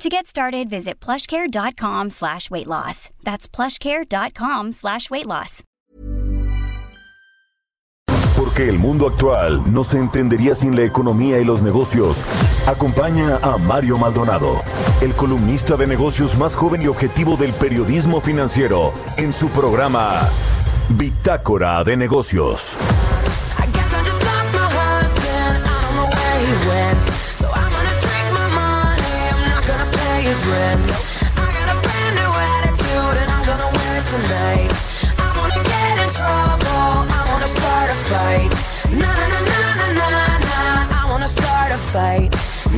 To get started, visit plushcare.com slash weight loss. That's plushcare.com slash weight loss. Porque el mundo actual no se entendería sin la economía y los negocios. Acompaña a Mario Maldonado, el columnista de negocios más joven y objetivo del periodismo financiero, en su programa Bitácora de Negocios. I guess I just rent. I got a brand new attitude and I'm gonna wear it tonight. I wanna get in trouble. I wanna start a fight. Na na na na na na na. I wanna start a fight.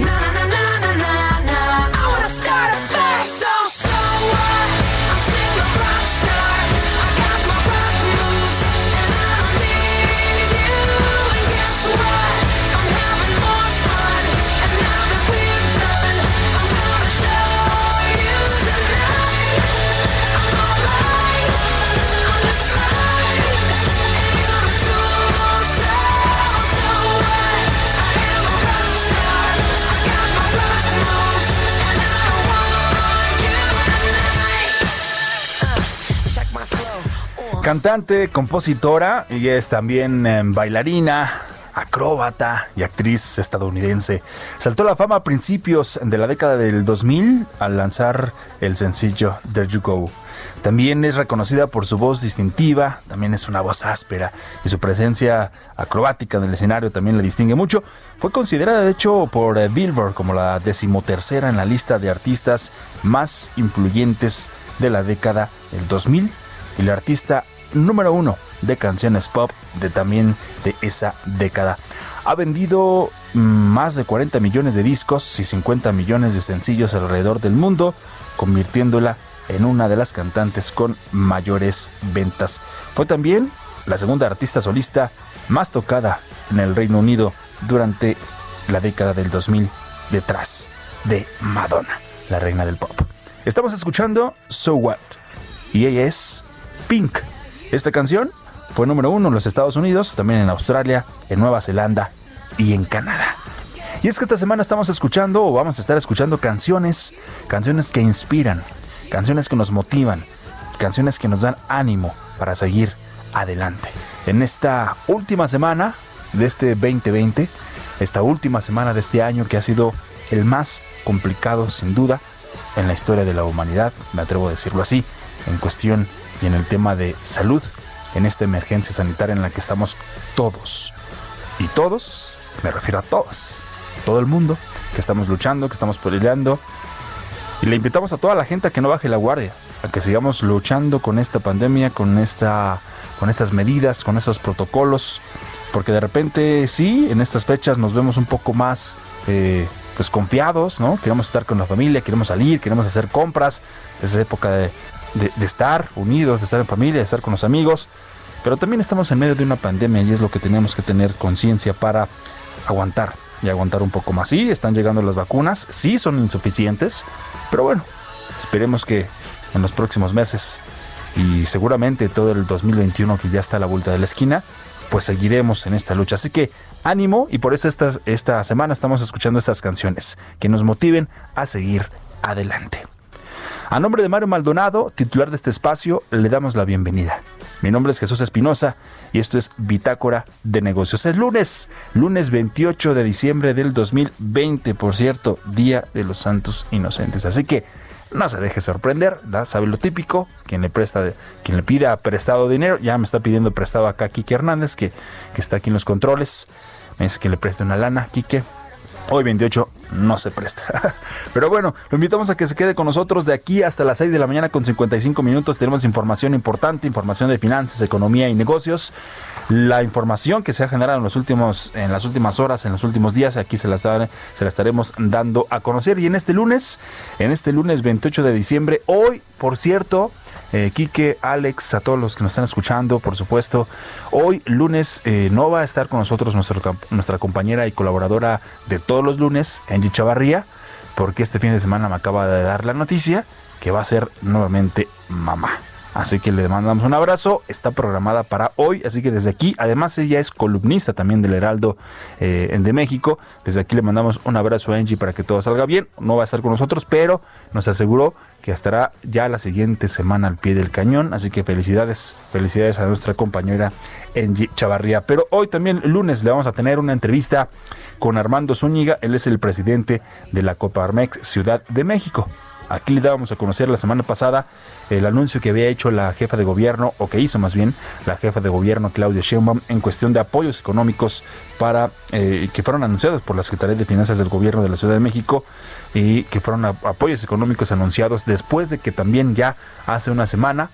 Na na na na Cantante, compositora y es también eh, bailarina, acróbata y actriz estadounidense. Saltó la fama a principios de la década del 2000 al lanzar el sencillo There You Go. También es reconocida por su voz distintiva, también es una voz áspera y su presencia acrobática en el escenario también la distingue mucho. Fue considerada de hecho por eh, Billboard como la decimotercera en la lista de artistas más influyentes de la década del 2000 y la artista número uno de canciones pop de también de esa década. Ha vendido mm, más de 40 millones de discos y 50 millones de sencillos alrededor del mundo, convirtiéndola en una de las cantantes con mayores ventas. Fue también la segunda artista solista más tocada en el Reino Unido durante la década del 2000 detrás de Madonna, la reina del pop. Estamos escuchando So What y ella es Pink. Esta canción fue número uno en los Estados Unidos, también en Australia, en Nueva Zelanda y en Canadá. Y es que esta semana estamos escuchando o vamos a estar escuchando canciones, canciones que inspiran, canciones que nos motivan, canciones que nos dan ánimo para seguir adelante. En esta última semana de este 2020, esta última semana de este año que ha sido el más complicado sin duda en la historia de la humanidad, me atrevo a decirlo así, en cuestión y en el tema de salud, en esta emergencia sanitaria en la que estamos todos. Y todos, me refiero a todos, todo el mundo, que estamos luchando, que estamos peleando. Y le invitamos a toda la gente a que no baje la guardia, a que sigamos luchando con esta pandemia, con, esta, con estas medidas, con esos protocolos, porque de repente sí, en estas fechas nos vemos un poco más eh, pues confiados, ¿no? Queremos estar con la familia, queremos salir, queremos hacer compras, es época de, de, estar unidos, de estar en familia, de estar con los amigos, pero también estamos en medio de una pandemia y es lo que tenemos que tener conciencia para aguantar y aguantar un poco más. Sí, están llegando las vacunas, sí son insuficientes, pero bueno, esperemos que en los próximos meses y seguramente todo el 2021 que ya está a la vuelta de la esquina, pues seguiremos en esta lucha. Así que ánimo y por eso esta, esta semana estamos escuchando estas canciones que nos motiven a seguir adelante. A nombre de Mario Maldonado, titular de este espacio, le damos la bienvenida. Mi nombre es Jesús Espinosa y esto es Bitácora de Negocios. Es lunes, lunes 28 de diciembre del 2020, por cierto, Día de los Santos Inocentes. Así que no se deje sorprender, ¿verdad? sabe lo típico, quien le presta, quien le pida prestado dinero, ya me está pidiendo prestado acá Quique Hernández, que, que está aquí en los controles, me dice que le preste una lana, Quique, Hoy 28 no se presta. Pero bueno, lo invitamos a que se quede con nosotros de aquí hasta las 6 de la mañana con 55 minutos. Tenemos información importante, información de finanzas, economía y negocios. La información que se ha generado en, los últimos, en las últimas horas, en los últimos días, aquí se la, se la estaremos dando a conocer. Y en este lunes, en este lunes 28 de diciembre, hoy, por cierto, eh, Quique, Alex, a todos los que nos están escuchando, por supuesto. Hoy, lunes, eh, no va a estar con nosotros nuestra compañera y colaboradora de todos los lunes, Angie Chavarría, porque este fin de semana me acaba de dar la noticia que va a ser nuevamente mamá. Así que le mandamos un abrazo. Está programada para hoy. Así que desde aquí, además ella es columnista también del Heraldo eh, de México. Desde aquí le mandamos un abrazo a Angie para que todo salga bien. No va a estar con nosotros, pero nos aseguró que estará ya la siguiente semana al pie del cañón. Así que felicidades, felicidades a nuestra compañera Angie Chavarría. Pero hoy también, lunes, le vamos a tener una entrevista con Armando Zúñiga. Él es el presidente de la Coparmex Ciudad de México. Aquí le dábamos a conocer la semana pasada el anuncio que había hecho la jefa de gobierno, o que hizo más bien la jefa de gobierno Claudia Sheinbaum en cuestión de apoyos económicos para eh, que fueron anunciados por la Secretaría de Finanzas del Gobierno de la Ciudad de México y que fueron apoyos económicos anunciados después de que también ya hace una semana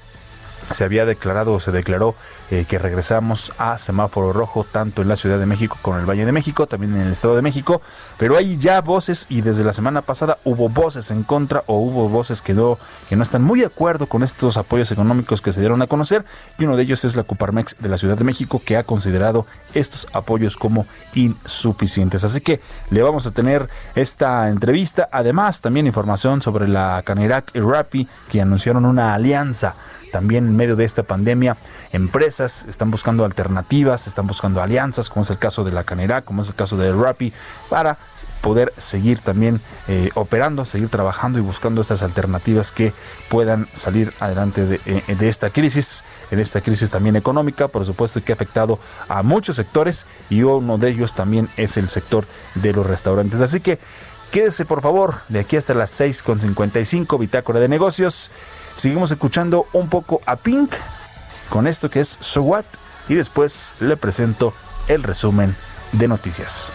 se había declarado o se declaró eh, que regresamos a semáforo rojo tanto en la Ciudad de México como en el Valle de México, también en el Estado de México, pero hay ya voces y desde la semana pasada hubo voces en contra o hubo voces que no, que no están muy de acuerdo con estos apoyos económicos que se dieron a conocer. Y uno de ellos es la Coparmex de la Ciudad de México que ha considerado estos apoyos como insuficientes. Así que le vamos a tener esta entrevista, además también información sobre la Canirac y Rappi que anunciaron una alianza también en medio de esta pandemia, empresas están buscando alternativas, están buscando alianzas, como es el caso de la Canera, como es el caso de Rappi, para poder seguir también eh, operando, seguir trabajando y buscando esas alternativas que puedan salir adelante de, eh, de, esta crisis, en esta crisis también económica, por supuesto que ha afectado a muchos sectores y uno de ellos también es el sector de los restaurantes. Así que quédese por favor de aquí hasta las 6.55, Bitácora de Negocios. Seguimos escuchando un poco a Pink con esto que es So What y después le presento el resumen de noticias.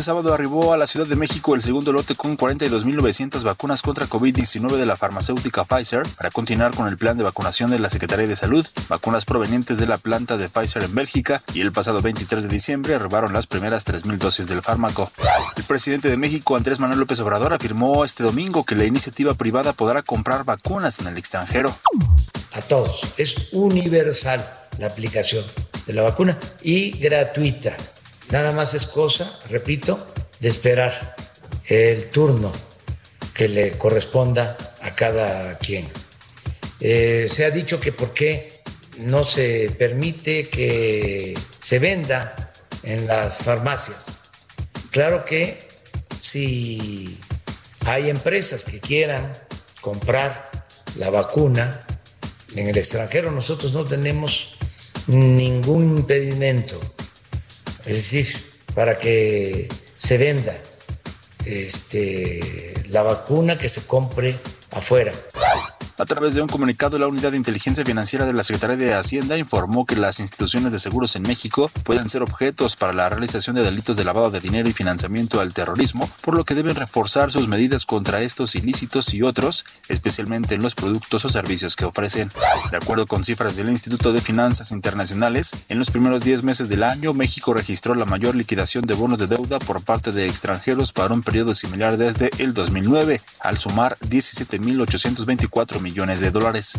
Este sábado arribó a la Ciudad de México el segundo lote con 42.900 vacunas contra COVID-19 de la farmacéutica Pfizer para continuar con el plan de vacunación de la Secretaría de Salud, vacunas provenientes de la planta de Pfizer en Bélgica y el pasado 23 de diciembre arribaron las primeras 3.000 dosis del fármaco. El presidente de México, Andrés Manuel López Obrador, afirmó este domingo que la iniciativa privada podrá comprar vacunas en el extranjero. A todos, es universal la aplicación de la vacuna y gratuita. Nada más es cosa, repito, de esperar el turno que le corresponda a cada quien. Eh, se ha dicho que por qué no se permite que se venda en las farmacias. Claro que si hay empresas que quieran comprar la vacuna en el extranjero, nosotros no tenemos ningún impedimento, es decir, para que se venda este, la vacuna que se compre afuera. A través de un comunicado, la Unidad de Inteligencia Financiera de la Secretaría de Hacienda informó que las instituciones de seguros en México pueden ser objetos para la realización de delitos de lavado de dinero y financiamiento al terrorismo, por lo que deben reforzar sus medidas contra estos ilícitos y otros, especialmente en los productos o servicios que ofrecen. De acuerdo con cifras del Instituto de Finanzas Internacionales, en los primeros 10 meses del año, México registró la mayor liquidación de bonos de deuda por parte de extranjeros para un periodo similar desde el 2009, al sumar 17.824 millones millones de dólares.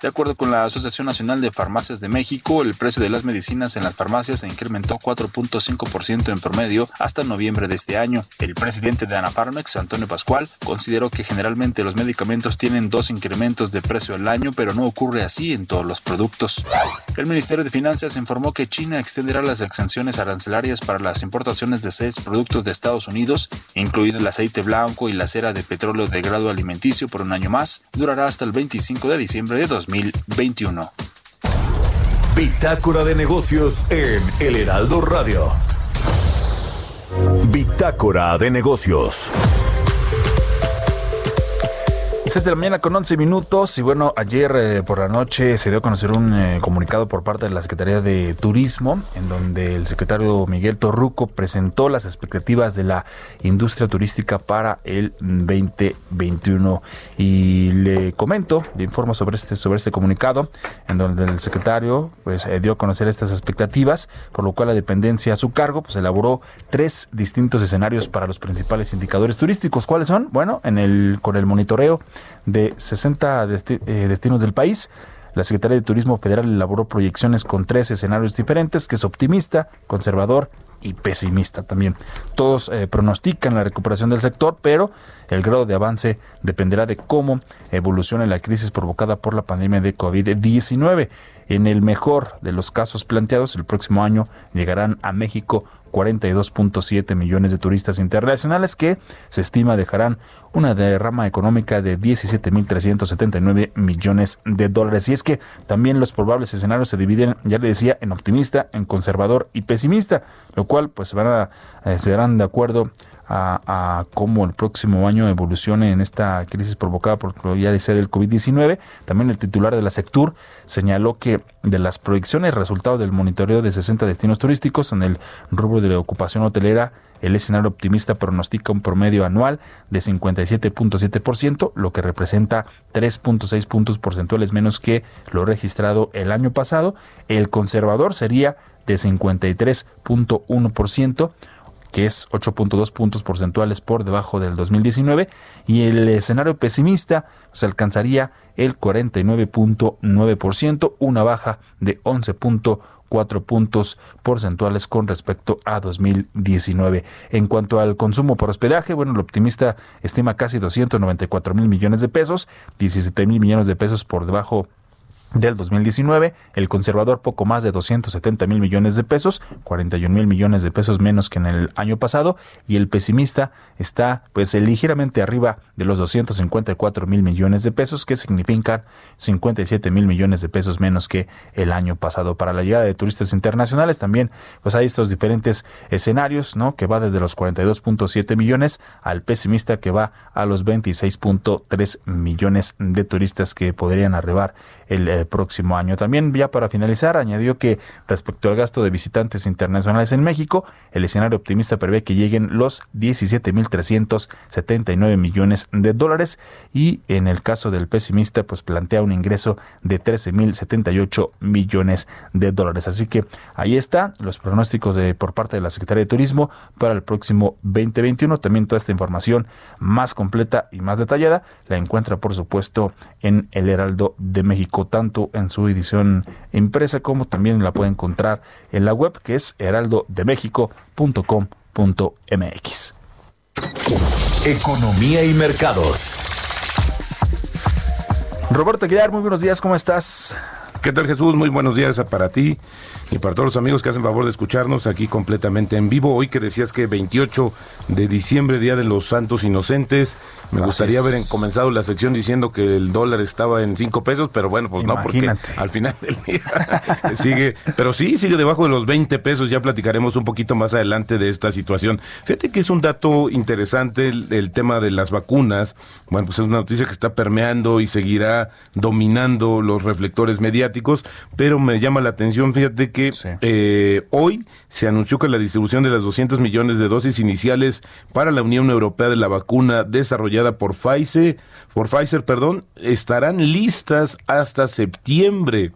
De acuerdo con la Asociación Nacional de Farmacias de México, el precio de las medicinas en las farmacias se incrementó 4.5% en promedio hasta noviembre de este año. El presidente de Anafarmex, Antonio Pascual, consideró que generalmente los medicamentos tienen dos incrementos de precio al año, pero no ocurre así en todos los productos. El Ministerio de Finanzas informó que China extenderá las exenciones arancelarias para las importaciones de seis productos de Estados Unidos, incluido el aceite blanco y la cera de petróleo de grado alimenticio por un año más. Durará hasta el 25 de diciembre de 2021. Bitácora de negocios en El Heraldo Radio. Bitácora de Negocios. 6 de la mañana con 11 minutos y bueno, ayer eh, por la noche se dio a conocer un eh, comunicado por parte de la Secretaría de Turismo en donde el secretario Miguel Torruco presentó las expectativas de la industria turística para el 2021 y le comento, le informo sobre este sobre este comunicado en donde el secretario pues eh, dio a conocer estas expectativas, por lo cual la dependencia a su cargo pues elaboró tres distintos escenarios para los principales indicadores turísticos. ¿Cuáles son? Bueno, en el con el monitoreo de 60 eh, destinos del país. La Secretaría de Turismo Federal elaboró proyecciones con tres escenarios diferentes, que es optimista, conservador y pesimista también. Todos eh, pronostican la recuperación del sector, pero el grado de avance dependerá de cómo evolucione la crisis provocada por la pandemia de COVID-19. En el mejor de los casos planteados, el próximo año llegarán a México 42.7 millones de turistas internacionales que se estima dejarán una derrama económica de 17.379 millones de dólares. Y es que también los probables escenarios se dividen, ya le decía, en optimista, en conservador y pesimista, lo cual pues van a, eh, se darán de acuerdo a, cómo el próximo año evolucione en esta crisis provocada por ya de ser el COVID-19. También el titular de la Sectur señaló que de las proyecciones resultado del monitoreo de 60 destinos turísticos en el rubro de la ocupación hotelera, el escenario optimista pronostica un promedio anual de 57.7%, lo que representa 3.6 puntos porcentuales menos que lo registrado el año pasado. El conservador sería de 53.1%, que es 8.2 puntos porcentuales por debajo del 2019, y el escenario pesimista se alcanzaría el 49.9%, una baja de 11.4 puntos porcentuales con respecto a 2019. En cuanto al consumo por hospedaje, bueno, el optimista estima casi 294 mil millones de pesos, 17 mil millones de pesos por debajo del 2019, el conservador poco más de 270 mil millones de pesos, 41 mil millones de pesos menos que en el año pasado, y el pesimista está pues ligeramente arriba de los 254 mil millones de pesos, que significan 57 mil millones de pesos menos que el año pasado. Para la llegada de turistas internacionales también pues hay estos diferentes escenarios, ¿no? Que va desde los 42.7 millones al pesimista que va a los 26.3 millones de turistas que podrían arribar el eh, próximo año. También ya para finalizar, añadió que respecto al gasto de visitantes internacionales en México, el escenario optimista prevé que lleguen los 17.379 millones de dólares y en el caso del pesimista pues plantea un ingreso de 13.078 millones de dólares. Así que ahí está los pronósticos de por parte de la Secretaría de Turismo para el próximo 2021. También toda esta información más completa y más detallada la encuentra por supuesto en el Heraldo de México, tanto en su edición impresa como también la puede encontrar en la web que es heraldodemexico.com.mx. Economía y mercados. Roberto Aguilar, muy buenos días, ¿cómo estás? ¿Qué tal Jesús? Muy buenos días para ti y para todos los amigos que hacen favor de escucharnos aquí completamente en vivo. Hoy que decías que 28 de diciembre, Día de los Santos Inocentes, me gustaría haber comenzado la sección diciendo que el dólar estaba en 5 pesos, pero bueno, pues no, porque al final del día sigue, pero sí, sigue debajo de los 20 pesos. Ya platicaremos un poquito más adelante de esta situación. Fíjate que es un dato interesante el, el tema de las vacunas. Bueno, pues es una noticia que está permeando y seguirá dominando los reflectores mediáticos, pero me llama la atención, fíjate que eh, hoy se anunció que la distribución de las 200 millones de dosis iniciales para la Unión Europea de la vacuna desarrollada por Pfizer, por Pfizer, perdón, estarán listas hasta septiembre.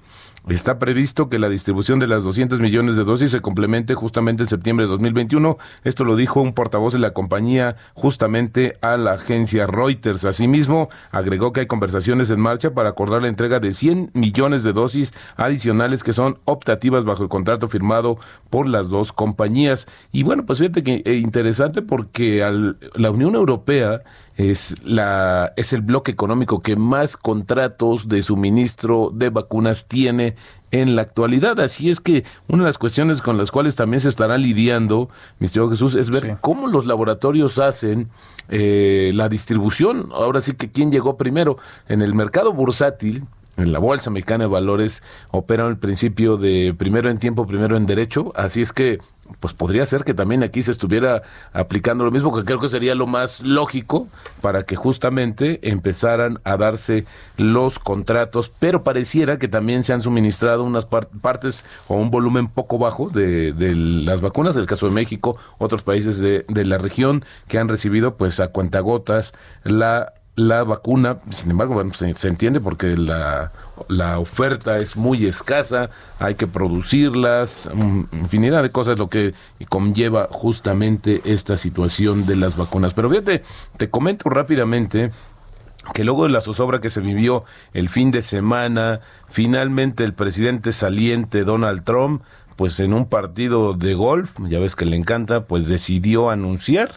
Está previsto que la distribución de las 200 millones de dosis se complemente justamente en septiembre de 2021. Esto lo dijo un portavoz de la compañía justamente a la agencia Reuters. Asimismo, agregó que hay conversaciones en marcha para acordar la entrega de 100 millones de dosis adicionales que son optativas bajo el contrato firmado por las dos compañías. Y bueno, pues fíjate que eh, interesante porque al, la Unión Europea es, la, es el bloque económico que más contratos de suministro de vacunas tiene en la actualidad. Así es que una de las cuestiones con las cuales también se estará lidiando, mi Jesús, es ver cómo los laboratorios hacen eh, la distribución. Ahora sí que quién llegó primero en el mercado bursátil en la Bolsa Mexicana de Valores opera el principio de primero en tiempo, primero en derecho, así es que pues podría ser que también aquí se estuviera aplicando lo mismo, que creo que sería lo más lógico para que justamente empezaran a darse los contratos, pero pareciera que también se han suministrado unas partes o un volumen poco bajo de, de las vacunas, el caso de México, otros países de, de la región que han recibido pues a cuentagotas la la vacuna, sin embargo, bueno, se, entiende porque la, la oferta es muy escasa, hay que producirlas, infinidad de cosas lo que conlleva justamente esta situación de las vacunas. Pero fíjate, te comento rápidamente que luego de la zozobra que se vivió el fin de semana, finalmente el presidente saliente Donald Trump, pues en un partido de golf, ya ves que le encanta, pues decidió anunciar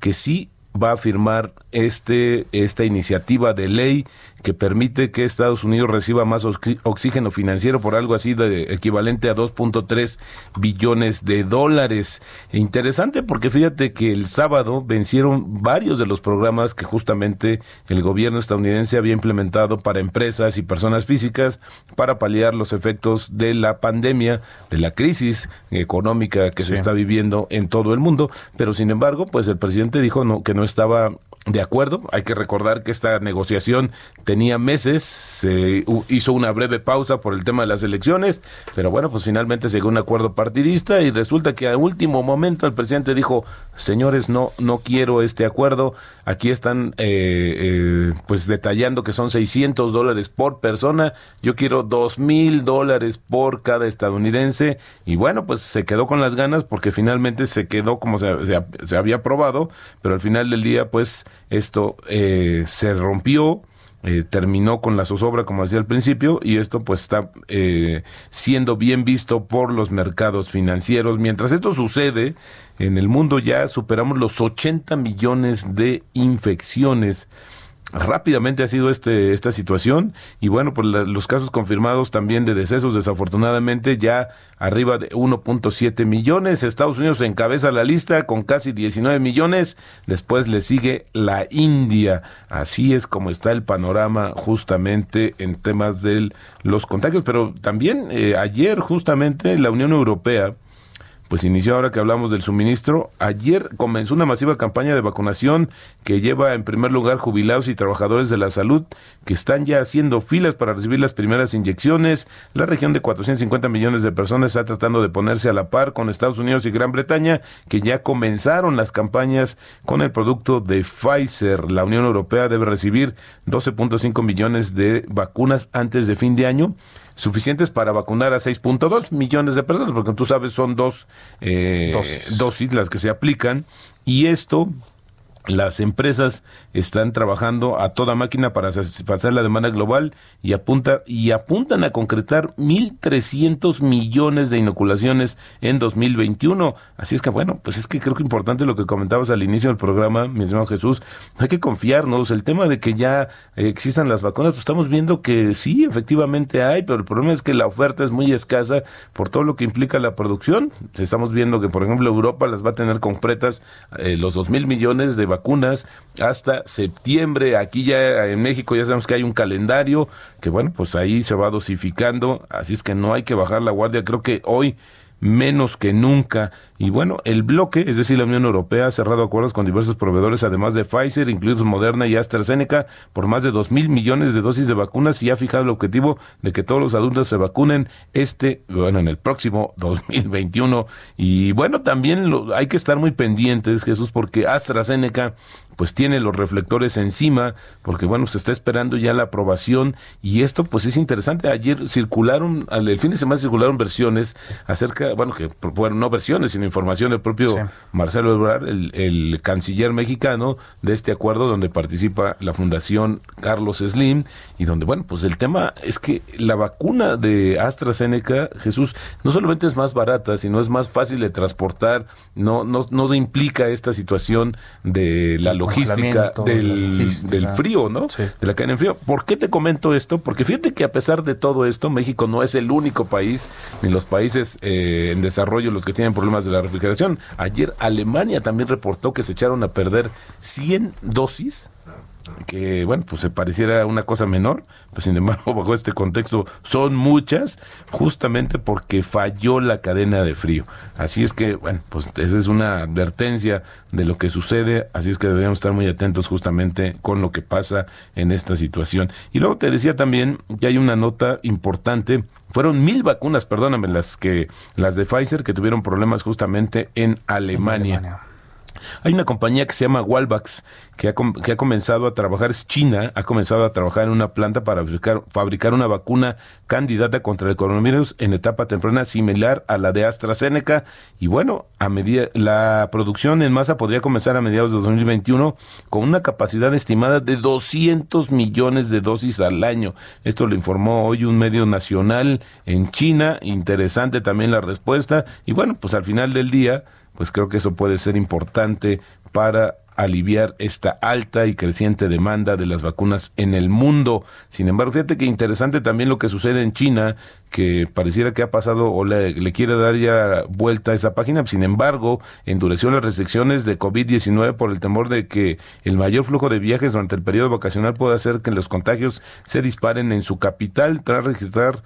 que sí va a firmar este esta iniciativa de ley que permite que Estados Unidos reciba más oxígeno financiero por algo así de equivalente a 2.3 billones de dólares. E interesante porque fíjate que el sábado vencieron varios de los programas que justamente el gobierno estadounidense había implementado para empresas y personas físicas para paliar los efectos de la pandemia, de la crisis económica que se está viviendo en todo el mundo, pero sin embargo, pues el presidente dijo no, que no estaba de acuerdo, hay que recordar que esta negociación tenía meses, se hizo una breve pausa por el tema de las elecciones, pero bueno, pues finalmente llegó a un acuerdo partidista y resulta que a último momento el presidente dijo, señores, no, no quiero este acuerdo, aquí están eh, eh, pues detallando que son 600 dólares por persona, yo quiero dos mil dólares por cada estadounidense y bueno, pues se quedó con las ganas porque finalmente se quedó como se, se había aprobado, pero al final del día pues esto eh, se rompió, eh, terminó con la zozobra, como decía al principio, y esto pues está eh, siendo bien visto por los mercados financieros. Mientras esto sucede, en el mundo ya superamos los 80 millones de infecciones rápidamente ha sido este esta situación. Y bueno pues los casos confirmados también de decesos desafortunadamente ya arriba de 1.7 millones. Estados Unidos encabeza la lista con casi 19 millones. Después le sigue la India. Así es como está el panorama justamente en temas de los contagios. Pero también eh, ayer justamente la Unión Europea pues inició ahora que hablamos del suministro. Ayer comenzó una masiva campaña de vacunación que lleva en primer lugar jubilados y trabajadores de la salud que están ya haciendo filas para recibir las primeras inyecciones. La región de 450 millones de personas está tratando de ponerse a la par con Estados Unidos y Gran Bretaña, que ya comenzaron las campañas con el producto de Pfizer. La Unión Europea debe recibir 12.5 millones de vacunas antes de fin de año suficientes para vacunar a 6.2 millones de personas, porque tú sabes, son dos eh, dosis. dosis las que se aplican, y esto las empresas están trabajando a toda máquina para satisfacer la demanda global y, apunta, y apuntan a concretar 1.300 millones de inoculaciones en 2021. Así es que, bueno, pues es que creo que importante lo que comentabas al inicio del programa, mi estimado Jesús, hay que confiarnos. El tema de que ya existan las vacunas, pues estamos viendo que sí, efectivamente hay, pero el problema es que la oferta es muy escasa por todo lo que implica la producción. Estamos viendo que, por ejemplo, Europa las va a tener completas eh, los 2.000 millones de vacunas vacunas hasta septiembre. Aquí ya en México ya sabemos que hay un calendario que bueno, pues ahí se va dosificando, así es que no hay que bajar la guardia. Creo que hoy menos que nunca. Y bueno, el bloque, es decir, la Unión Europea, ha cerrado acuerdos con diversos proveedores, además de Pfizer, incluidos Moderna y AstraZeneca, por más de dos mil millones de dosis de vacunas y ha fijado el objetivo de que todos los adultos se vacunen este, bueno, en el próximo 2021. Y bueno, también lo, hay que estar muy pendientes, Jesús, porque AstraZeneca pues tiene los reflectores encima, porque bueno, se está esperando ya la aprobación y esto pues es interesante. Ayer circularon, el fin de semana circularon versiones acerca, bueno, que bueno, no versiones, sino información del propio Marcelo Ebrard, el, el, canciller mexicano, de este acuerdo donde participa la Fundación Carlos Slim y donde, bueno, pues el tema es que la vacuna de AstraZeneca, Jesús, no solamente es más barata, sino es más fácil de transportar, no, no, no implica esta situación de la logística del, del, frío, ¿no? De la cadena en frío. ¿Por qué te comento esto? Porque fíjate que a pesar de todo esto, México no es el único país, ni los países eh, en desarrollo los que tienen problemas de la refrigeración. Ayer Alemania también reportó que se echaron a perder 100 dosis que, bueno, pues se pareciera una cosa menor, pues sin embargo, bajo este contexto son muchas, justamente porque falló la cadena de frío. Así es que, bueno, pues esa es una advertencia de lo que sucede, así es que deberíamos estar muy atentos justamente con lo que pasa en esta situación. Y luego te decía también que hay una nota importante, fueron mil vacunas, perdóname, las que, las de Pfizer que tuvieron problemas justamente en Alemania. Alemania. Hay una compañía que se llama Walvax que ha, que ha comenzado a trabajar, es China, ha comenzado a trabajar en una planta para fabricar, fabricar una vacuna candidata contra el coronavirus en etapa temprana similar a la de AstraZeneca. Y bueno, a medida, la producción en masa podría comenzar a mediados de 2021 con una capacidad estimada de 200 millones de dosis al año. Esto lo informó hoy un medio nacional en China. Interesante también la respuesta. Y bueno, pues al final del día, pues creo que eso puede ser importante para aliviar esta alta y creciente demanda de las vacunas en el mundo. Sin embargo, fíjate que interesante también lo que sucede en China, que pareciera que ha pasado o le, quiere dar ya vuelta a esa página. Sin embargo, endureció las restricciones de COVID-19 por el temor de que el mayor flujo de viajes durante el periodo vacacional pueda hacer que los contagios se disparen en su capital tras registrar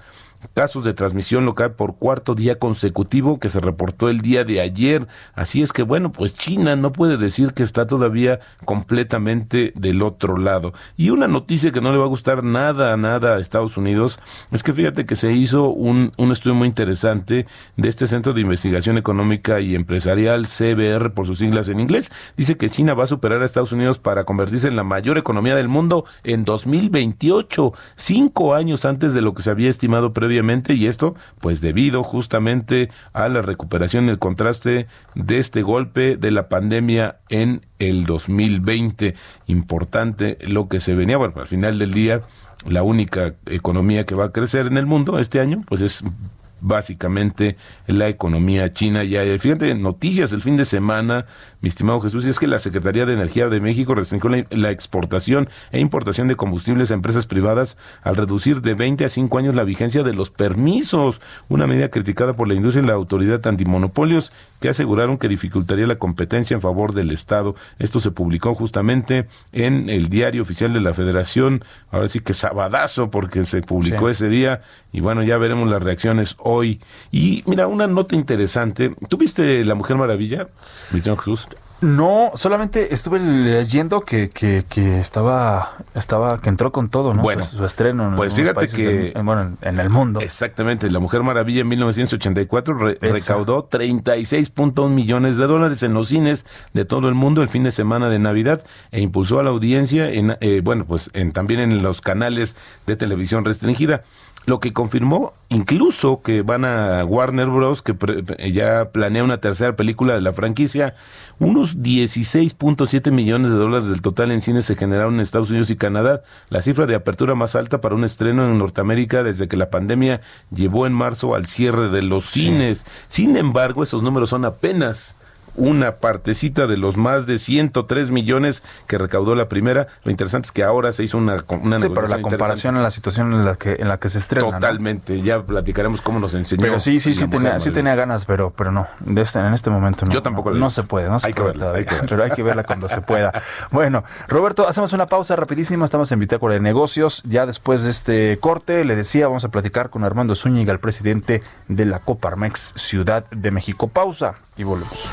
casos de transmisión local por cuarto día consecutivo que se reportó el día de ayer. Así es que bueno, pues China no puede decir que está todavía completamente del otro lado. Y una noticia que no le va a gustar nada, nada a Estados Unidos es que fíjate que se hizo un, un estudio muy interesante de este Centro de Investigación Económica y Empresarial, CBR por sus siglas en inglés. Dice que China va a superar a Estados Unidos para convertirse en la mayor economía del mundo en 2028, cinco años antes de lo que se había estimado previamente y esto pues debido justamente a la recuperación, el contraste de este golpe de la pandemia en el 2020. Importante lo que se venía, bueno, al final del día la única economía que va a crecer en el mundo este año pues es básicamente la economía china. Ya fíjate, noticias del fin de semana, mi estimado Jesús, y es que la Secretaría de Energía de México restringió la, la, exportación e importación de combustibles a empresas privadas al reducir de 20 a 5 años la vigencia de los permisos, una medida criticada por la industria y la autoridad antimonopolios que aseguraron que dificultaría la competencia en favor del Estado. Esto se publicó justamente en el diario oficial de la Federación, ahora sí que sabadazo porque se publicó sí. ese día y bueno, ya veremos las reacciones hoy. Y mira, una nota interesante. ¿Tú viste La Mujer Maravilla, Visión Jesús? No, solamente estuve leyendo que, que, que, estaba, estaba, que entró con todo, ¿no? Bueno, su, su estreno en pues fíjate que, en, bueno, en el mundo. Exactamente, La Mujer Maravilla en 1984 re, recaudó 36.1 millones de dólares en los cines de todo el mundo el fin de semana de Navidad e impulsó a la audiencia, en, eh, bueno, pues en, también en los canales de televisión restringida lo que confirmó incluso que van a Warner Bros. que ya planea una tercera película de la franquicia. Unos 16.7 millones de dólares del total en cines se generaron en Estados Unidos y Canadá, la cifra de apertura más alta para un estreno en Norteamérica desde que la pandemia llevó en marzo al cierre de los sí. cines. Sin embargo, esos números son apenas una partecita de los más de 103 millones que recaudó la primera. Lo interesante es que ahora se hizo una, una sí, pero la comparación en la situación en la que en la que se estrena. Totalmente, ¿no? ya platicaremos cómo nos enseñó. Pero sí, sí, sí tenía, sí tenía ganas, pero pero no, de este, en este momento no. Yo tampoco. No, no se puede, no se hay puede que verla, hay que verla. pero hay que verla cuando se pueda. Bueno, Roberto, hacemos una pausa rapidísima, estamos en Bitácora de Negocios. Ya después de este corte, le decía, vamos a platicar con Armando Zúñiga, el presidente de la Coparmex Ciudad de México. Pausa y volvemos.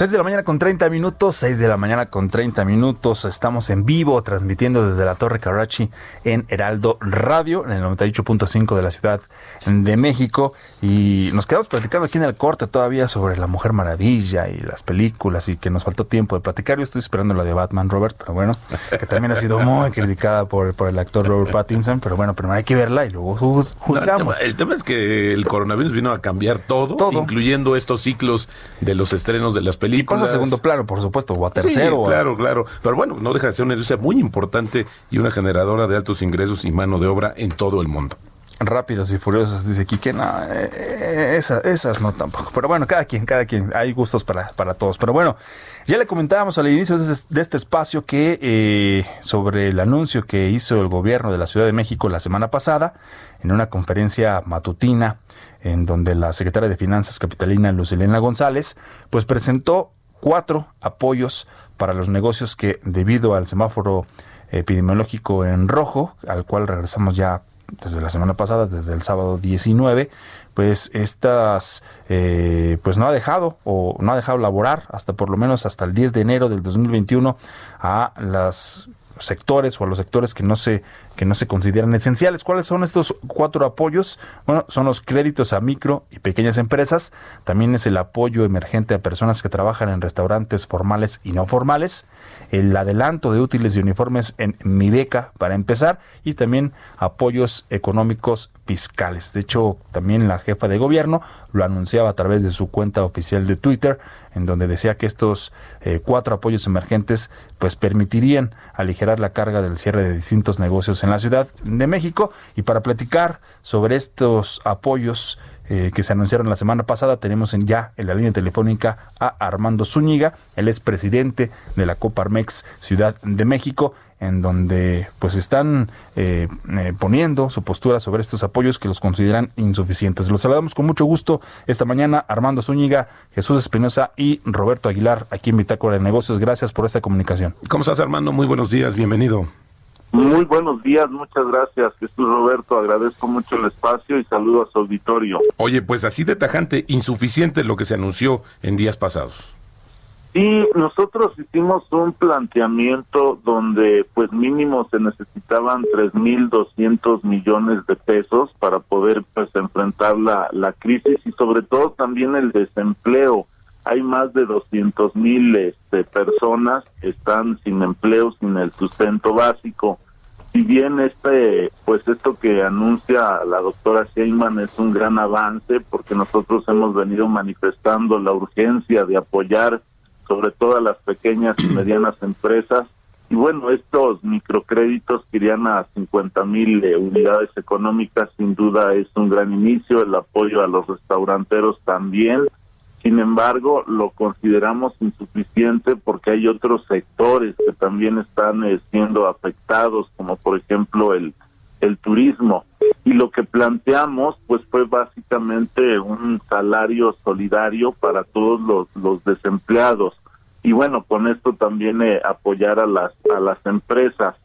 6 de la mañana con 30 minutos, 6 de la mañana con 30 minutos. Estamos en vivo transmitiendo desde la Torre Carrachi en Heraldo Radio, en el 98.5 de la Ciudad de México. Y nos quedamos platicando aquí en el corte todavía sobre la Mujer Maravilla y las películas y que nos faltó tiempo de platicar. Yo estoy esperando la de Batman, Robert, pero bueno, que también ha sido muy criticada por, por el actor Robert Pattinson. Pero bueno, primero hay que verla y luego juzgamos. el, tema, es que el coronavirus vino a cambiar todo, todo, incluyendo estos ciclos de los estrenos de las películas. Y a segundo plano, por supuesto, o a tercero. claro, claro. Pero bueno, no deja de ser una industria muy importante y una generadora de altos ingresos y mano de obra en todo el mundo. Rápidas y furiosas, dice Kike, eh, esas no tampoco. Pero bueno, cada quien, cada quien, hay gustos para, para todos. Pero bueno, ya le comentábamos al inicio de este, este espacio que eh, sobre el anuncio que hizo el gobierno de la Ciudad de México la semana pasada, en una conferencia matutina, en donde la secretaria de Finanzas capitalina Lucilena González, pues presentó cuatro apoyos para los negocios que debido al semáforo epidemiológico en rojo, al cual regresamos ya desde la semana pasada, desde el sábado 19, pues estas, eh, pues no ha dejado o no ha dejado laborar hasta por lo menos hasta el 10 de enero del 2021 a las sectores o a los sectores que no se que no se consideran esenciales. ¿Cuáles son estos cuatro apoyos? Bueno, son los créditos a micro y pequeñas empresas, también es el apoyo emergente a personas que trabajan en restaurantes formales y no formales, el adelanto de útiles y uniformes en Mi Beca para empezar y también apoyos económicos fiscales. De hecho, también la jefa de gobierno lo anunciaba a través de su cuenta oficial de Twitter, en donde decía que estos eh, cuatro apoyos emergentes pues permitirían aligerar la carga del cierre de distintos negocios en la Ciudad de México. Y para platicar sobre estos apoyos eh, que se anunciaron la semana pasada, tenemos en ya en la línea telefónica a Armando Zúñiga, él es presidente de la Coparmex Ciudad de México, en donde pues están eh, eh, poniendo su postura sobre estos apoyos que los consideran insuficientes. Los saludamos con mucho gusto esta mañana, Armando Zúñiga, Jesús Espinosa y Roberto Aguilar, aquí en Bitácora de Negocios. Gracias por esta comunicación. ¿Cómo estás, Armando? Muy buenos días, bienvenido. Muy buenos días, muchas gracias Jesús Roberto, agradezco mucho el espacio y saludo a su auditorio. Oye, pues así de tajante, insuficiente lo que se anunció en días pasados. Sí, nosotros hicimos un planteamiento donde pues mínimo se necesitaban 3.200 millones de pesos para poder pues enfrentar la, la crisis y sobre todo también el desempleo hay más de 200 mil este, personas que están sin empleo, sin el sustento básico. Si bien este, pues esto que anuncia la doctora Sheinman es un gran avance, porque nosotros hemos venido manifestando la urgencia de apoyar sobre todo a las pequeñas y medianas empresas. Y bueno, estos microcréditos que irían a 50 mil eh, unidades económicas, sin duda es un gran inicio. El apoyo a los restauranteros también sin embargo, lo consideramos insuficiente porque hay otros sectores que también están eh, siendo afectados, como por ejemplo el, el turismo. Y lo que planteamos, pues fue básicamente un salario solidario para todos los, los desempleados. Y bueno, con esto también eh, apoyar a las, a las empresas.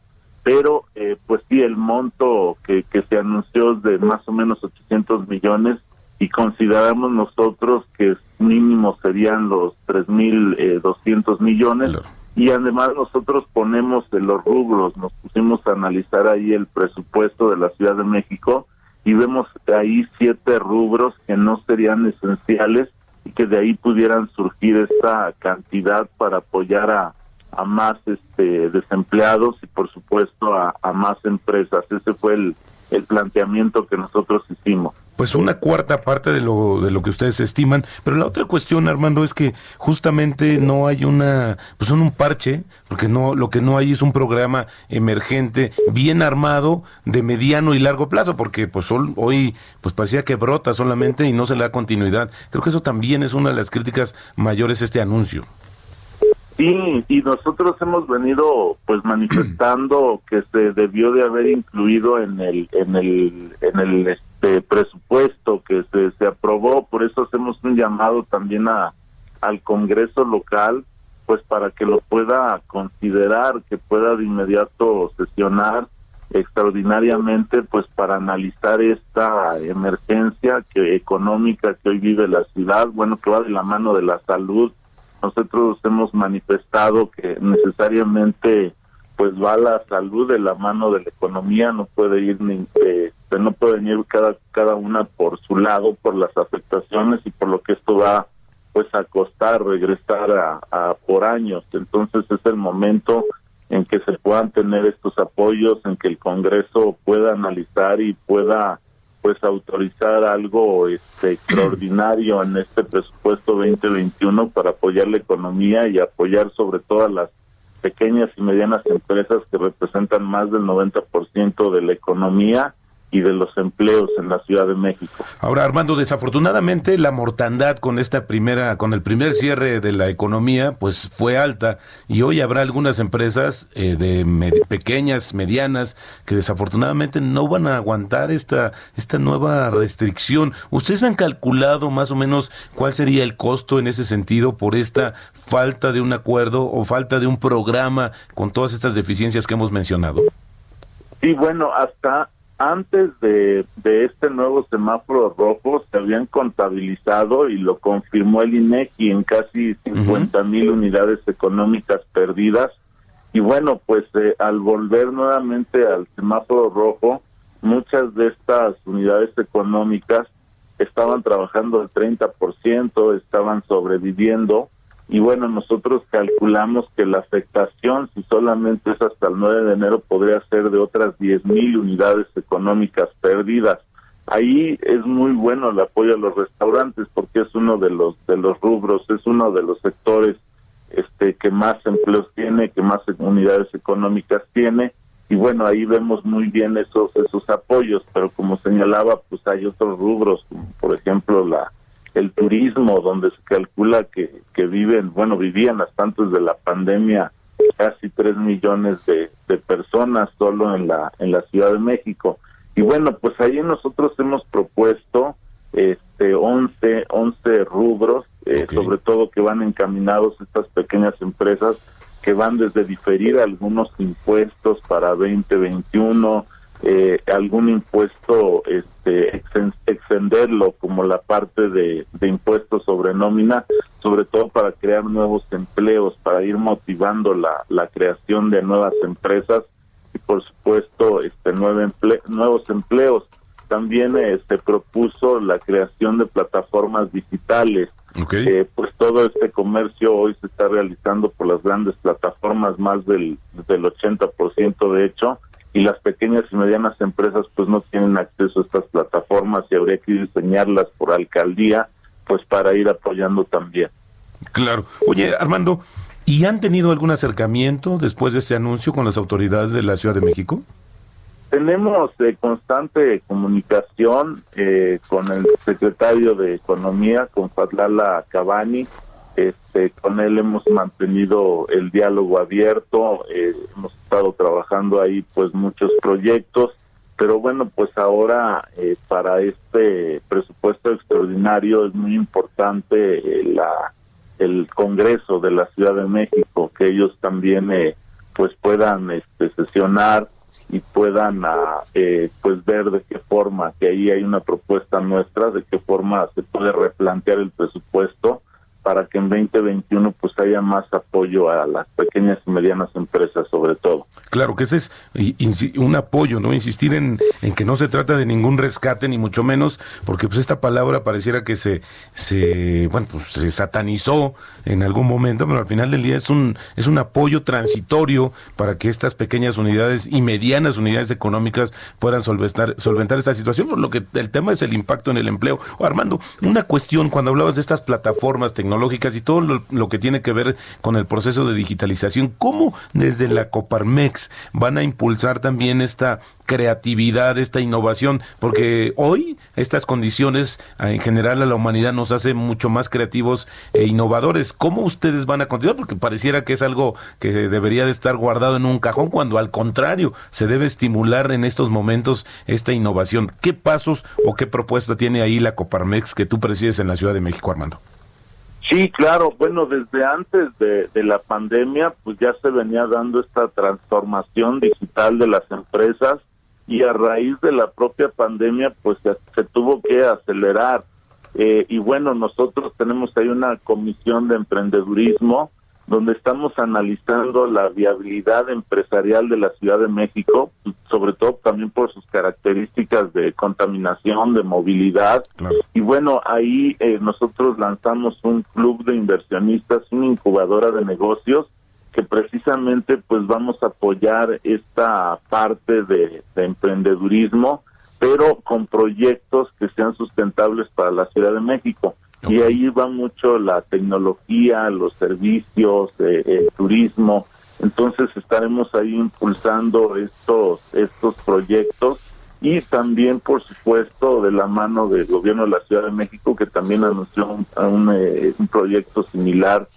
Pero, eh, pues sí, el monto que, que se anunció es de más o menos 800 millones y consideramos nosotros que mínimo serían los 3.200 eh, millones. Y además nosotros ponemos de los rubros, nos pusimos a analizar ahí el presupuesto de la Ciudad de México y vemos ahí siete rubros que no serían esenciales y que de ahí pudieran surgir esta cantidad para apoyar a, a más este desempleados y por supuesto a, a más empresas. Ese fue el, el planteamiento que nosotros hicimos pues una cuarta parte de lo, de lo que ustedes estiman. Pero la otra cuestión, Armando, es que justamente no hay una, pues un parche, porque no, lo que no hay es un programa emergente bien armado de mediano y largo plazo, porque pues hoy pues parecía que brota solamente y no se le da continuidad. Creo que eso también es una de las críticas mayores este anuncio. Sí, y nosotros hemos venido pues manifestando que se debió de haber incluido en el en el en el este presupuesto que se, se aprobó, por eso hacemos un llamado también a al Congreso local pues para que lo pueda considerar, que pueda de inmediato sesionar extraordinariamente pues para analizar esta emergencia que económica que hoy vive la ciudad, bueno, que va de la mano de la salud. Nosotros hemos manifestado que necesariamente pues va la salud de la mano de la economía, no puede ir ni eh, no puede ir cada cada una por su lado por las afectaciones y por lo que esto va pues a costar regresar a, a por años. Entonces es el momento en que se puedan tener estos apoyos, en que el Congreso pueda analizar y pueda pues autorizar algo este extraordinario en este presupuesto 2021 para apoyar la economía y apoyar sobre todo a las pequeñas y medianas empresas que representan más del 90% de la economía y de los empleos en la Ciudad de México. Ahora, Armando, desafortunadamente la mortandad con esta primera, con el primer cierre de la economía, pues fue alta y hoy habrá algunas empresas eh, de pequeñas, medianas, que desafortunadamente no van a aguantar esta, esta nueva restricción. ¿Ustedes han calculado más o menos cuál sería el costo en ese sentido por esta falta de un acuerdo o falta de un programa con todas estas deficiencias que hemos mencionado? Sí, bueno, hasta antes de, de, este nuevo semáforo rojo se habían contabilizado y lo confirmó el INEGI en casi 50 mil unidades económicas perdidas. Y bueno, pues eh, al volver nuevamente al semáforo rojo, muchas de estas unidades económicas estaban trabajando al 30%, estaban sobreviviendo y bueno, nosotros calculamos que la afectación, si solamente es hasta el 9 de enero, podría ser de otras 10 mil unidades económicas perdidas. Ahí es muy bueno el apoyo a los restaurantes porque es uno de los de los rubros, es uno de los sectores este que más empleos tiene, que más unidades económicas tiene y bueno, ahí vemos muy bien esos esos apoyos, pero como señalaba, pues hay otros rubros, como por ejemplo la el turismo, donde se calcula que, que viven, bueno, vivían hasta antes de la pandemia casi tres millones de, de personas solo en la, en la Ciudad de México. Y bueno, pues ahí nosotros hemos propuesto este 11, 11 rubros, eh, sobre todo que van encaminados estas pequeñas empresas que van desde diferir algunos impuestos para 2021, eh, algún impuesto este extenderlo como la parte de, de impuestos sobre nómina sobre todo para crear nuevos empleos para ir motivando la, la creación de nuevas empresas y por supuesto este nueve nuevos empleos. También se este, propuso la creación de plataformas digitales. Eh, pues todo este comercio hoy se está realizando por las grandes plataformas más del del 80% de hecho y las pequeñas y medianas empresas pues no tienen acceso a estas plataformas y habría que diseñarlas por alcaldía pues para ir apoyando también. Claro. Oye, Armando, ¿y han tenido algún acercamiento después de este anuncio con las autoridades de la Ciudad de México? Tenemos eh, constante comunicación eh, con el secretario de Economía, con Fadlala Cabani, este, con él hemos mantenido el diálogo abierto, eh, hemos estado trabajando ahí pues muchos proyectos, pero bueno, pues ahora eh, para este presupuesto extraordinario es muy importante eh, la el Congreso de la Ciudad de México, que ellos también pues puedan este, sesionar y puedan ah, pues ver de qué forma, que ahí hay una propuesta nuestra, de qué forma se puede replantear el presupuesto para que en 2021 pues haya más apoyo a las pequeñas y medianas empresas sobre todo. Claro que ese es un apoyo, ¿no? Insistir en, que no se trata de ningún rescate ni mucho menos, porque pues esta palabra pareciera que se, se bueno, pues se satanizó en algún momento, pero al final del día es un, es un apoyo transitorio para que estas pequeñas unidades y medianas unidades económicas puedan solventar, solventar esta situación, por lo que el tema es el impacto en el empleo. Armando, una cuestión, cuando hablabas de estas plataformas tecnológicas, tecnológicas y todo lo, que tiene que ver con el proceso de digitalización. ¿Cómo desde la Coparmex van a impulsar también esta creatividad, esta innovación? Porque hoy estas condiciones ah, en general a la humanidad nos hace mucho más creativos e innovadores. ¿Cómo ustedes van a continuar? Porque pareciera que es algo que debería de estar guardado en un cajón cuando al contrario se debe estimular en estos momentos esta innovación. ¿Qué pasos o qué propuesta tiene ahí la Coparmex que tú presides en la Ciudad de México, Armando? Sí, claro. Bueno, desde antes de, la pandemia, pues ya se venía dando esta transformación digital de las empresas y a raíz de la propia pandemia, pues se, tuvo que acelerar. Eh, y bueno, nosotros tenemos ahí una comisión de emprendedurismo donde estamos analizando la viabilidad empresarial de la Ciudad de México, sobre todo también por sus características de contaminación, de movilidad. Y bueno, ahí eh, nosotros lanzamos un club de inversionistas, una incubadora de negocios, que precisamente pues vamos a apoyar esta parte de, de emprendedurismo, pero con proyectos que sean sustentables para la Ciudad de México. Y ahí va mucho la tecnología, los servicios, eh, el turismo. Entonces estaremos ahí impulsando estos estos proyectos y también, por supuesto, de la mano del gobierno de la Ciudad de México, que también anunció un, un, eh, un proyecto similar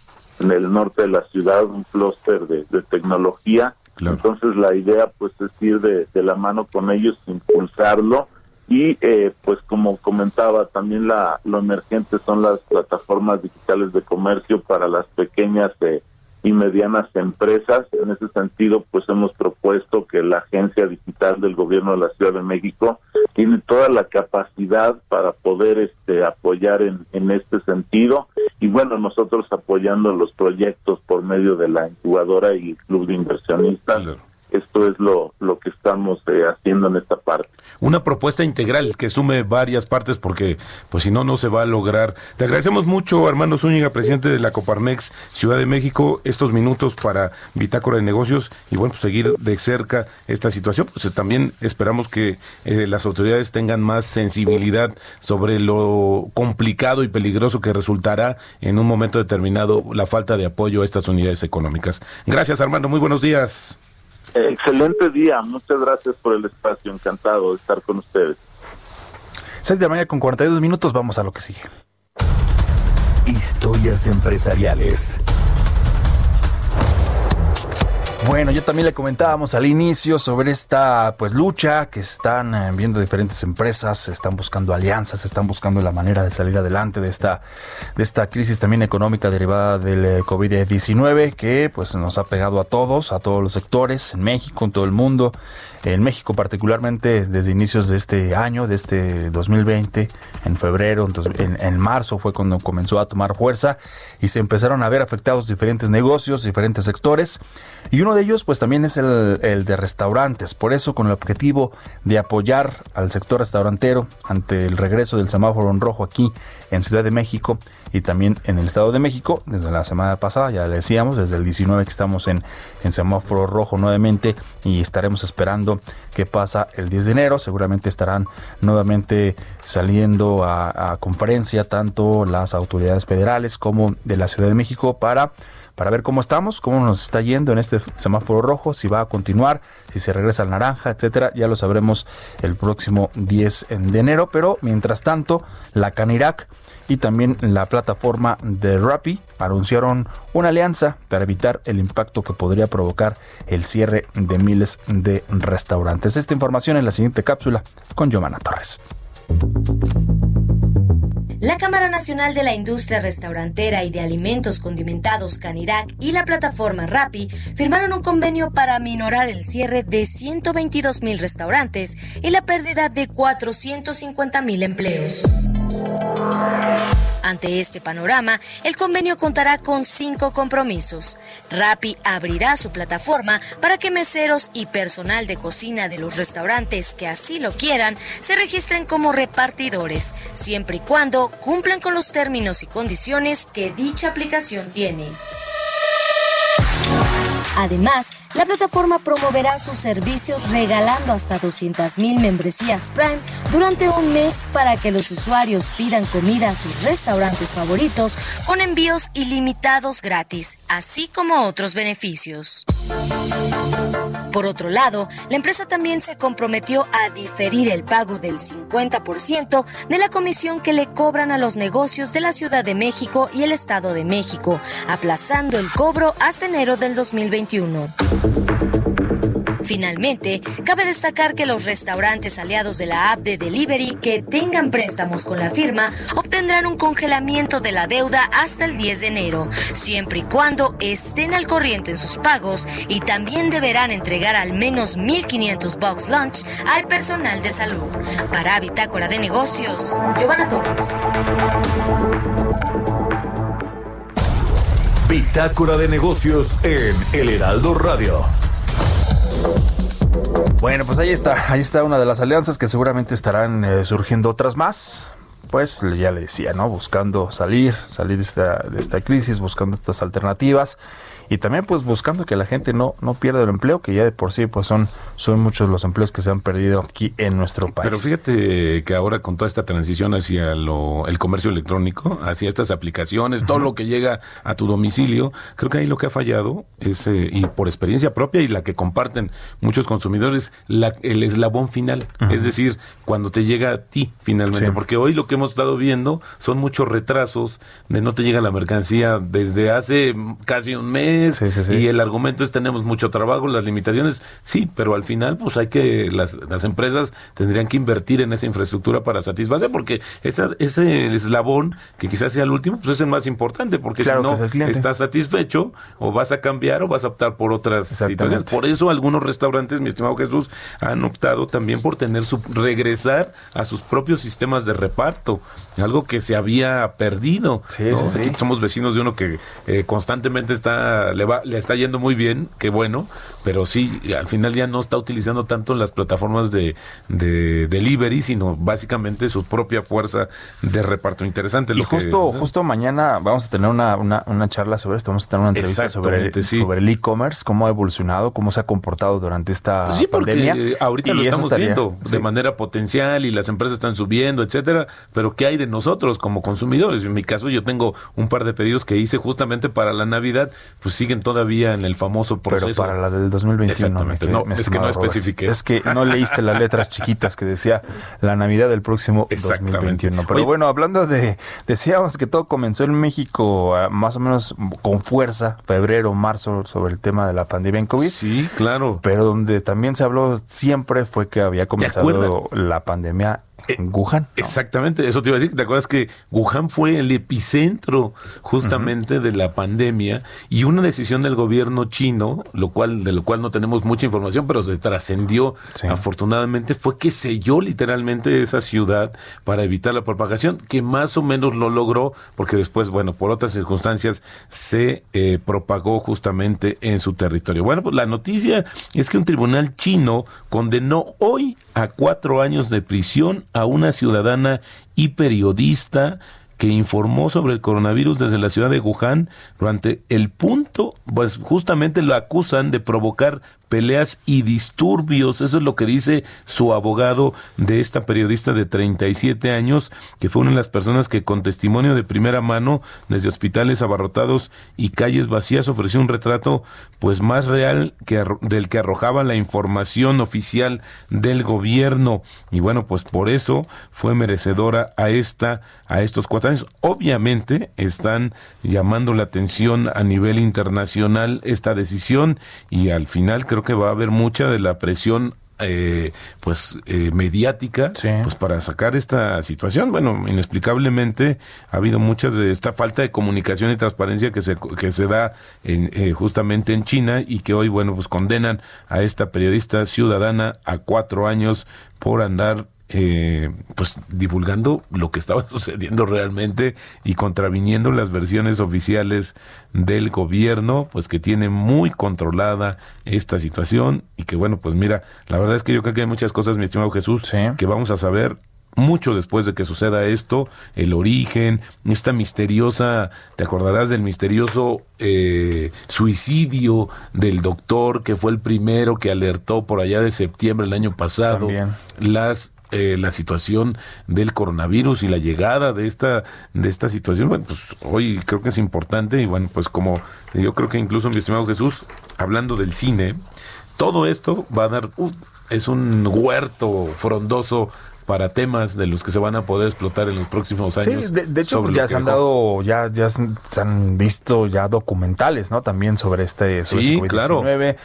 en el norte de la ciudad, un clúster de, de, tecnología. Claro. Entonces la idea pues es ir de, de la mano con ellos, impulsarlo y eh, pues como comentaba también la lo emergente son las plataformas digitales de comercio para las pequeñas eh, y medianas empresas en ese sentido pues hemos propuesto que la agencia digital del gobierno de la Ciudad de México tiene toda la capacidad para poder este apoyar en, en este sentido y bueno nosotros apoyando los proyectos por medio de la incubadora y el club de inversionistas. Esto es lo, lo que estamos eh, haciendo en esta parte. Una propuesta integral que sume varias partes porque pues si no no se va a lograr. Te agradecemos mucho Armando Zúñiga, presidente de la Coparmex Ciudad de México, estos minutos para Bitácora de Negocios y bueno, pues seguir de cerca esta situación. Pues también esperamos que eh, las autoridades tengan más sensibilidad sobre lo complicado y peligroso que resultará en un momento determinado la falta de apoyo a estas unidades económicas. Gracias Armando, muy buenos días. Excelente día, muchas gracias por el espacio, encantado de estar con ustedes. 6 de la mañana con 42 minutos, vamos a lo que sigue. Historias empresariales. Bueno, yo también le comentábamos al inicio sobre esta pues lucha que están eh, viendo diferentes empresas, están buscando alianzas, están buscando la manera de salir adelante de esta de esta crisis también económica derivada del eh, COVID-19 que pues nos ha pegado a todos, a todos los sectores en México, en todo el mundo, en México particularmente desde inicios de este año, de este 2020, en febrero, en, en marzo fue cuando comenzó a tomar fuerza y se empezaron a ver afectados diferentes negocios, diferentes sectores. Y uno de ellos pues también es el, de restaurantes. Por eso con el objetivo de apoyar al sector restaurantero ante el regreso del semáforo en rojo aquí en Ciudad de México y también en el Estado de México, desde la semana pasada, ya le decíamos, desde el 19 que estamos en, en semáforo rojo nuevamente y estaremos esperando qué pasa el 10 de enero. Seguramente estarán nuevamente saliendo a, a conferencia tanto las autoridades federales como de la Ciudad de México para para ver cómo estamos, cómo nos está yendo en este semáforo rojo, si va a continuar, si se regresa al naranja, etcétera. Ya lo sabremos el próximo 10 de enero, pero mientras tanto, la Canirac y también la plataforma de Rappi anunciaron una alianza para evitar el impacto que podría provocar el cierre de miles de restaurantes. Esta información en la siguiente cápsula con Giovanna Torres. La Cámara Nacional de la Industria Restaurantera y de Alimentos Condimentados Canirac y la plataforma Rappi firmaron un convenio para minorar el cierre de 122 mil restaurantes y la pérdida de 450 mil empleos. Ante este panorama, el convenio contará con cinco compromisos. Rappi abrirá su plataforma para que meseros y personal de cocina de los restaurantes que así lo quieran se registren como repartidores, siempre y cuando cumplan con los términos y condiciones que dicha aplicación tiene. Además, la plataforma promoverá sus servicios regalando hasta 200.000 membresías Prime durante un mes para que los usuarios pidan comida a sus restaurantes favoritos con envíos ilimitados gratis, así como otros beneficios. Por otro lado, la empresa también se comprometió a diferir el pago del 50% de la comisión que le cobran a los negocios de la Ciudad de México y el Estado de México, aplazando el cobro hasta enero del 2021. Finalmente, cabe destacar que los restaurantes aliados de la app de delivery que tengan préstamos con la firma obtendrán un congelamiento de la deuda hasta el 10 de enero, siempre y cuando estén al corriente en sus pagos y también deberán entregar al menos 1.500 box lunch al personal de salud. Para Bitácora de Negocios, Giovanna Torres. Bitácora de negocios en El Heraldo Radio. Bueno, pues ahí está, ahí está una de las alianzas que seguramente estarán eh, surgiendo otras más. Pues ya le decía, ¿no? Buscando salir, salir de esta, de esta crisis, buscando estas alternativas y también pues buscando que la gente no, no pierda el empleo, que ya de por sí pues son, son muchos los empleos que se han perdido aquí en nuestro país. Pero fíjate que ahora con toda esta transición hacia lo, el comercio electrónico, hacia estas aplicaciones, todo lo que llega a tu domicilio, creo que ahí lo que ha fallado es, eh, y por experiencia propia y la que comparten muchos consumidores, la, el eslabón final, es decir, cuando te llega a ti finalmente, porque hoy lo que hemos estado viendo son muchos retrasos de no te llega la mercancía desde hace casi un mes, y el argumento es tenemos mucho trabajo, las limitaciones, sí, pero al final pues hay que, las, las empresas tendrían que invertir en esa infraestructura para satisfacer, porque esa, ese eslabón, que quizás sea el último, pues es el más importante, porque si no estás satisfecho, o vas a cambiar o vas a optar por otras situaciones. Por eso algunos restaurantes, mi estimado Jesús, han optado también por tener su, regresar a sus propios sistemas de reparto, algo que se había perdido. somos vecinos de uno que eh, constantemente está le, va, le está yendo muy bien, qué bueno, pero sí, al final ya no está utilizando tanto las plataformas de, de delivery, sino básicamente su propia fuerza de reparto. Interesante. Y justo, justo mañana vamos a tener una, una, charla sobre esto, vamos a tener una entrevista sobre, sobre el e-commerce, cómo ha evolucionado, cómo se ha comportado durante esta pues sí, pandemia. ahorita lo estamos viendo de manera potencial y las empresas están subiendo, etcétera, pero ¿qué hay de nosotros como consumidores? En mi caso yo tengo un par de pedidos que hice justamente para la Navidad, pues siguen todavía en el famoso proceso. Pero para la del 2021. Exactamente. no, es que no especifique. Es que no leíste las letras chiquitas que decía la Navidad del próximo 2021. Pero bueno, hablando de, decíamos que todo comenzó en México ah, más o menos con fuerza, febrero, marzo, sobre el tema de la pandemia en COVID. Sí, claro. Pero donde también se habló siempre fue que había comenzado la pandemia en Wuhan. Exactamente, eso te iba a decir. ¿Te acuerdas que Wuhan fue el epicentro justamente de la pandemia y una decisión del gobierno chino, lo cual de lo cual no tenemos mucha información, pero se trascendió afortunadamente fue que selló literalmente esa ciudad para evitar la propagación, que más o menos lo logró porque después, bueno, por otras circunstancias se eh, propagó justamente en su territorio. Bueno, pues la noticia es que un tribunal chino condenó hoy a cuatro años de prisión a una ciudadana y periodista que informó sobre el coronavirus desde la ciudad de Wuhan durante el punto, pues justamente lo acusan de provocar peleas y disturbios. Eso es lo que dice su abogado de esta periodista de 37 años, que fue una de las personas que con testimonio de primera mano desde hospitales abarrotados y calles vacías ofreció un retrato pues más real que del que arrojaba la información oficial del gobierno y bueno, pues por eso fue merecedora a esta a estos cuatro años. Obviamente están llamando la atención a nivel internacional esta decisión y al final creo que va a haber mucha de la presión eh, pues eh, mediática pues para sacar esta situación. Bueno inexplicablemente ha habido mucha de esta falta de comunicación y transparencia que se que se da en, eh, justamente en China y que hoy bueno pues condenan a esta periodista ciudadana a cuatro años por andar eh, pues divulgando lo que estaba sucediendo realmente y contraviniendo las versiones oficiales del gobierno, pues que tiene muy controlada esta situación y que bueno, pues mira, la verdad es que yo creo que hay muchas cosas, mi estimado Jesús, que vamos a saber mucho después de que suceda esto, el origen, esta misteriosa, te acordarás del misterioso eh, suicidio del doctor que fue el primero que alertó por allá de septiembre del año pasado, las eh, la situación del coronavirus y la llegada de esta de esta situación bueno pues hoy creo que es importante y bueno pues como yo creo que incluso mi estimado Jesús hablando del cine todo esto va a dar es un huerto frondoso para temas de los que se van a poder explotar en los próximos Sí, años. de, de hecho sobre ya se han dejó. dado, ya, ya se han visto ya documentales, ¿no? También sobre este, sobre Sí, este COVID-19. claro,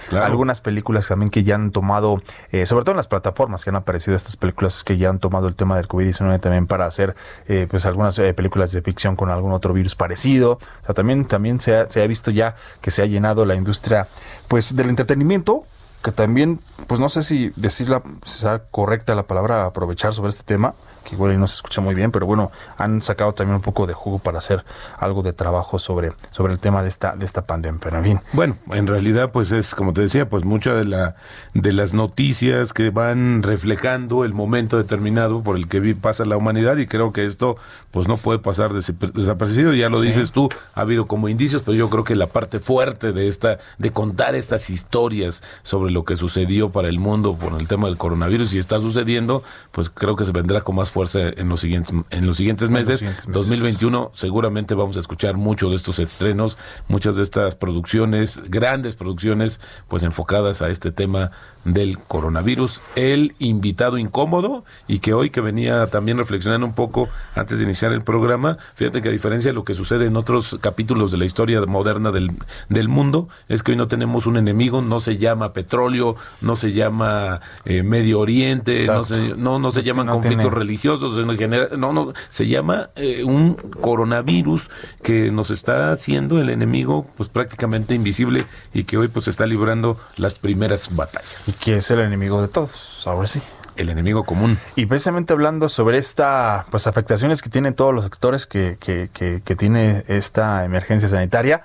claro. Algunas películas también que ya han tomado, eh, sobre todo en las plataformas que han aparecido estas películas que ya han tomado el tema del COVID-19 también para hacer, eh, pues algunas eh, películas de ficción con algún otro virus parecido. O sea, también, también se ha, se ha visto ya que se ha llenado la industria, pues, del entretenimiento que también, pues no sé si decirla, sea correcta la palabra aprovechar sobre este tema, que igual no se escucha muy bien, pero bueno, han sacado también un poco de jugo para hacer algo de trabajo sobre, sobre el tema de esta, de esta pandemia. Pero en fin, Bueno, en realidad, pues es, como te decía, pues mucha de la de las noticias que van reflejando el momento determinado por el que pasa la humanidad y creo que esto, pues no puede pasar des- desapercibido. Ya lo dices tú, ha habido como indicios, pero yo creo que la parte fuerte de esta, de contar estas historias sobre lo que sucedió para el mundo por el tema del coronavirus y está sucediendo, pues creo que se vendrá con más fuerza en los siguientes en los siguientes los meses. siguientes meses. 2021 seguramente vamos a escuchar muchos de estos estrenos, muchas de estas producciones, grandes producciones, pues enfocadas a este tema del coronavirus. El invitado incómodo y que hoy que venía también reflexionando un poco antes de iniciar el programa, fíjate que a diferencia de lo que sucede en otros capítulos de la historia moderna del, del mundo, es que hoy no tenemos un enemigo, no se llama petróleo, no se llama eh, Medio Oriente, no se, no, no se No llaman tiene- conflictos religiosos en general, no, no, se llama eh, un coronavirus que nos está haciendo el enemigo pues prácticamente invisible y que hoy pues está librando las primeras batallas. Que es el enemigo de todos, ahora sí. El enemigo común. Y precisamente hablando sobre esta, pues afectaciones que tienen todos los sectores que, que, que, que tiene esta emergencia sanitaria,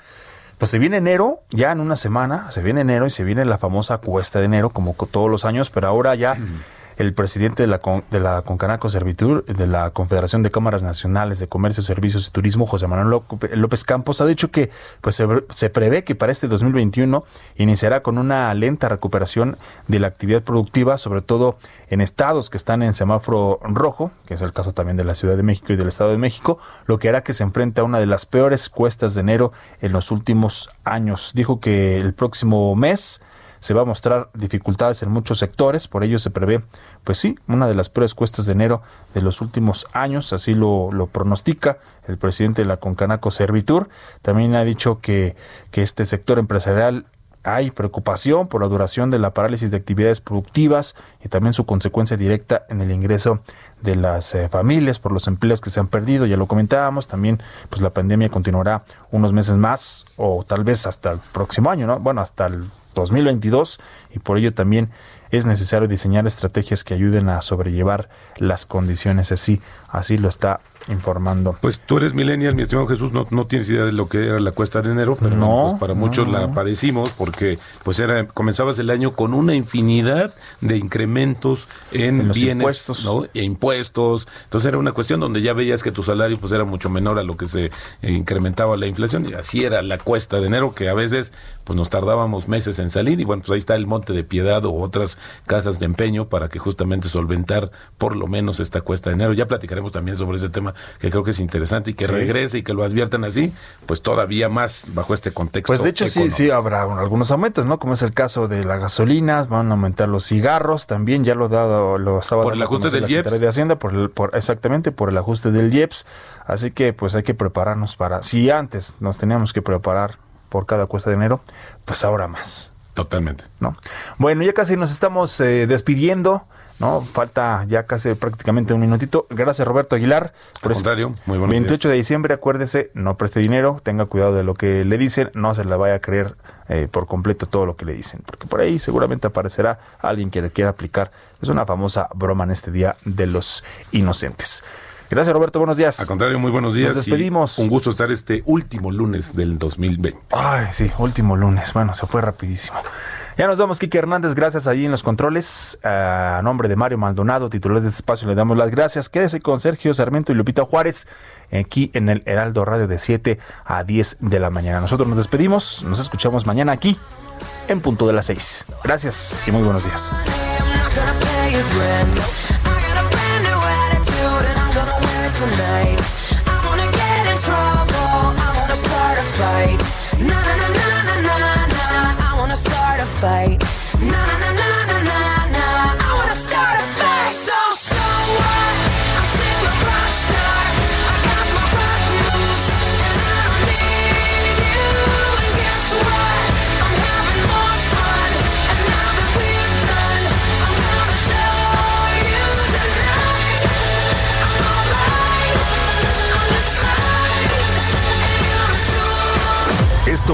pues se viene enero, ya en una semana, se viene enero y se viene la famosa cuesta de enero, como co- todos los años, pero ahora ya el presidente de la, de la Concanaco Servitur, de la Confederación de Cámaras Nacionales de Comercio, Servicios y Turismo, José Manuel López- Campos, ha dicho que pues se, se prevé que para este 2021 iniciará con una lenta recuperación de la actividad productiva, sobre todo en estados que están en semáforo rojo, que es el caso también de la Ciudad de México y del Estado de México, lo que hará que se enfrente a una de las peores cuestas de enero en los últimos años. Dijo que el próximo mes se va a mostrar dificultades en muchos sectores, por ello se prevé, pues sí, una de las peores cuestas de enero de los últimos años, así lo, lo pronostica el presidente de la Concanaco Servitur. También ha dicho que, que este sector empresarial hay preocupación por la duración de la parálisis de actividades productivas y también su consecuencia directa en el ingreso de las eh, familias por los empleos que se han perdido, ya lo comentábamos, también pues la pandemia continuará unos meses más o tal vez hasta el próximo año, ¿no? Bueno, hasta el 2022 y por ello también es necesario diseñar estrategias que ayuden a sobrellevar las condiciones. Así, así lo está informando. Pues tú eres millennial, mi estimado Jesús, no, no tienes idea de lo que era la cuesta de enero, pero No, pues para muchos la padecimos porque pues era comenzabas el año con una infinidad de incrementos en, En los bienes, impuestos. ¿no? E impuestos. Entonces era una cuestión donde ya veías que tu salario pues era mucho menor a lo que se incrementaba la inflación y así era la cuesta de enero que a veces pues nos tardábamos meses en salir y bueno, pues ahí está el Monte de Piedad o otras casas de empeño para que justamente solventar por lo menos esta cuesta de enero. Ya platicaremos también sobre ese tema que creo que es interesante y que regrese y que lo adviertan así, pues todavía más bajo este contexto. Pues de hecho sí, económico. sí habrá un- algunos aumentos, ¿no? Como es el caso de la gasolina, van a aumentar los cigarros, también ya lo ha dado, lo estaba Por el ajuste del IEPS. De Hacienda, por el, por, exactamente por el ajuste del IEPS, así que pues hay que prepararnos para, si antes nos teníamos que preparar por cada cuesta de enero, pues ahora más. Totalmente. ¿no? Bueno, ya casi nos estamos eh, despidiendo, ¿no? Falta ya casi prácticamente un minutito. Gracias Roberto Aguilar. Al este contrario, muy buenos 28 días. de diciembre, acuérdese, no preste dinero, tenga cuidado de lo que le dicen, no se le vaya a creer eh, por completo todo lo que le dicen, porque por ahí seguramente aparecerá alguien que le quiera aplicar. Es una famosa broma en este día de los inocentes. Gracias Roberto, buenos días. Al contrario, muy buenos días. Nos y despedimos. un gusto estar este último lunes del 2020. Ay, sí, último lunes. Bueno, se fue rapidísimo. Ya nos vamos, Kike Hernández. Gracias ahí en los controles. A nombre de Mario Maldonado, titular de este espacio, le damos las gracias. Quédese con Sergio Sarmiento y Lupita Juárez aquí en el Heraldo Radio de 7 a 10 de la mañana. Nosotros nos despedimos. Nos escuchamos mañana aquí en punto de las 6. Gracias y muy buenos días. Fight. Na na na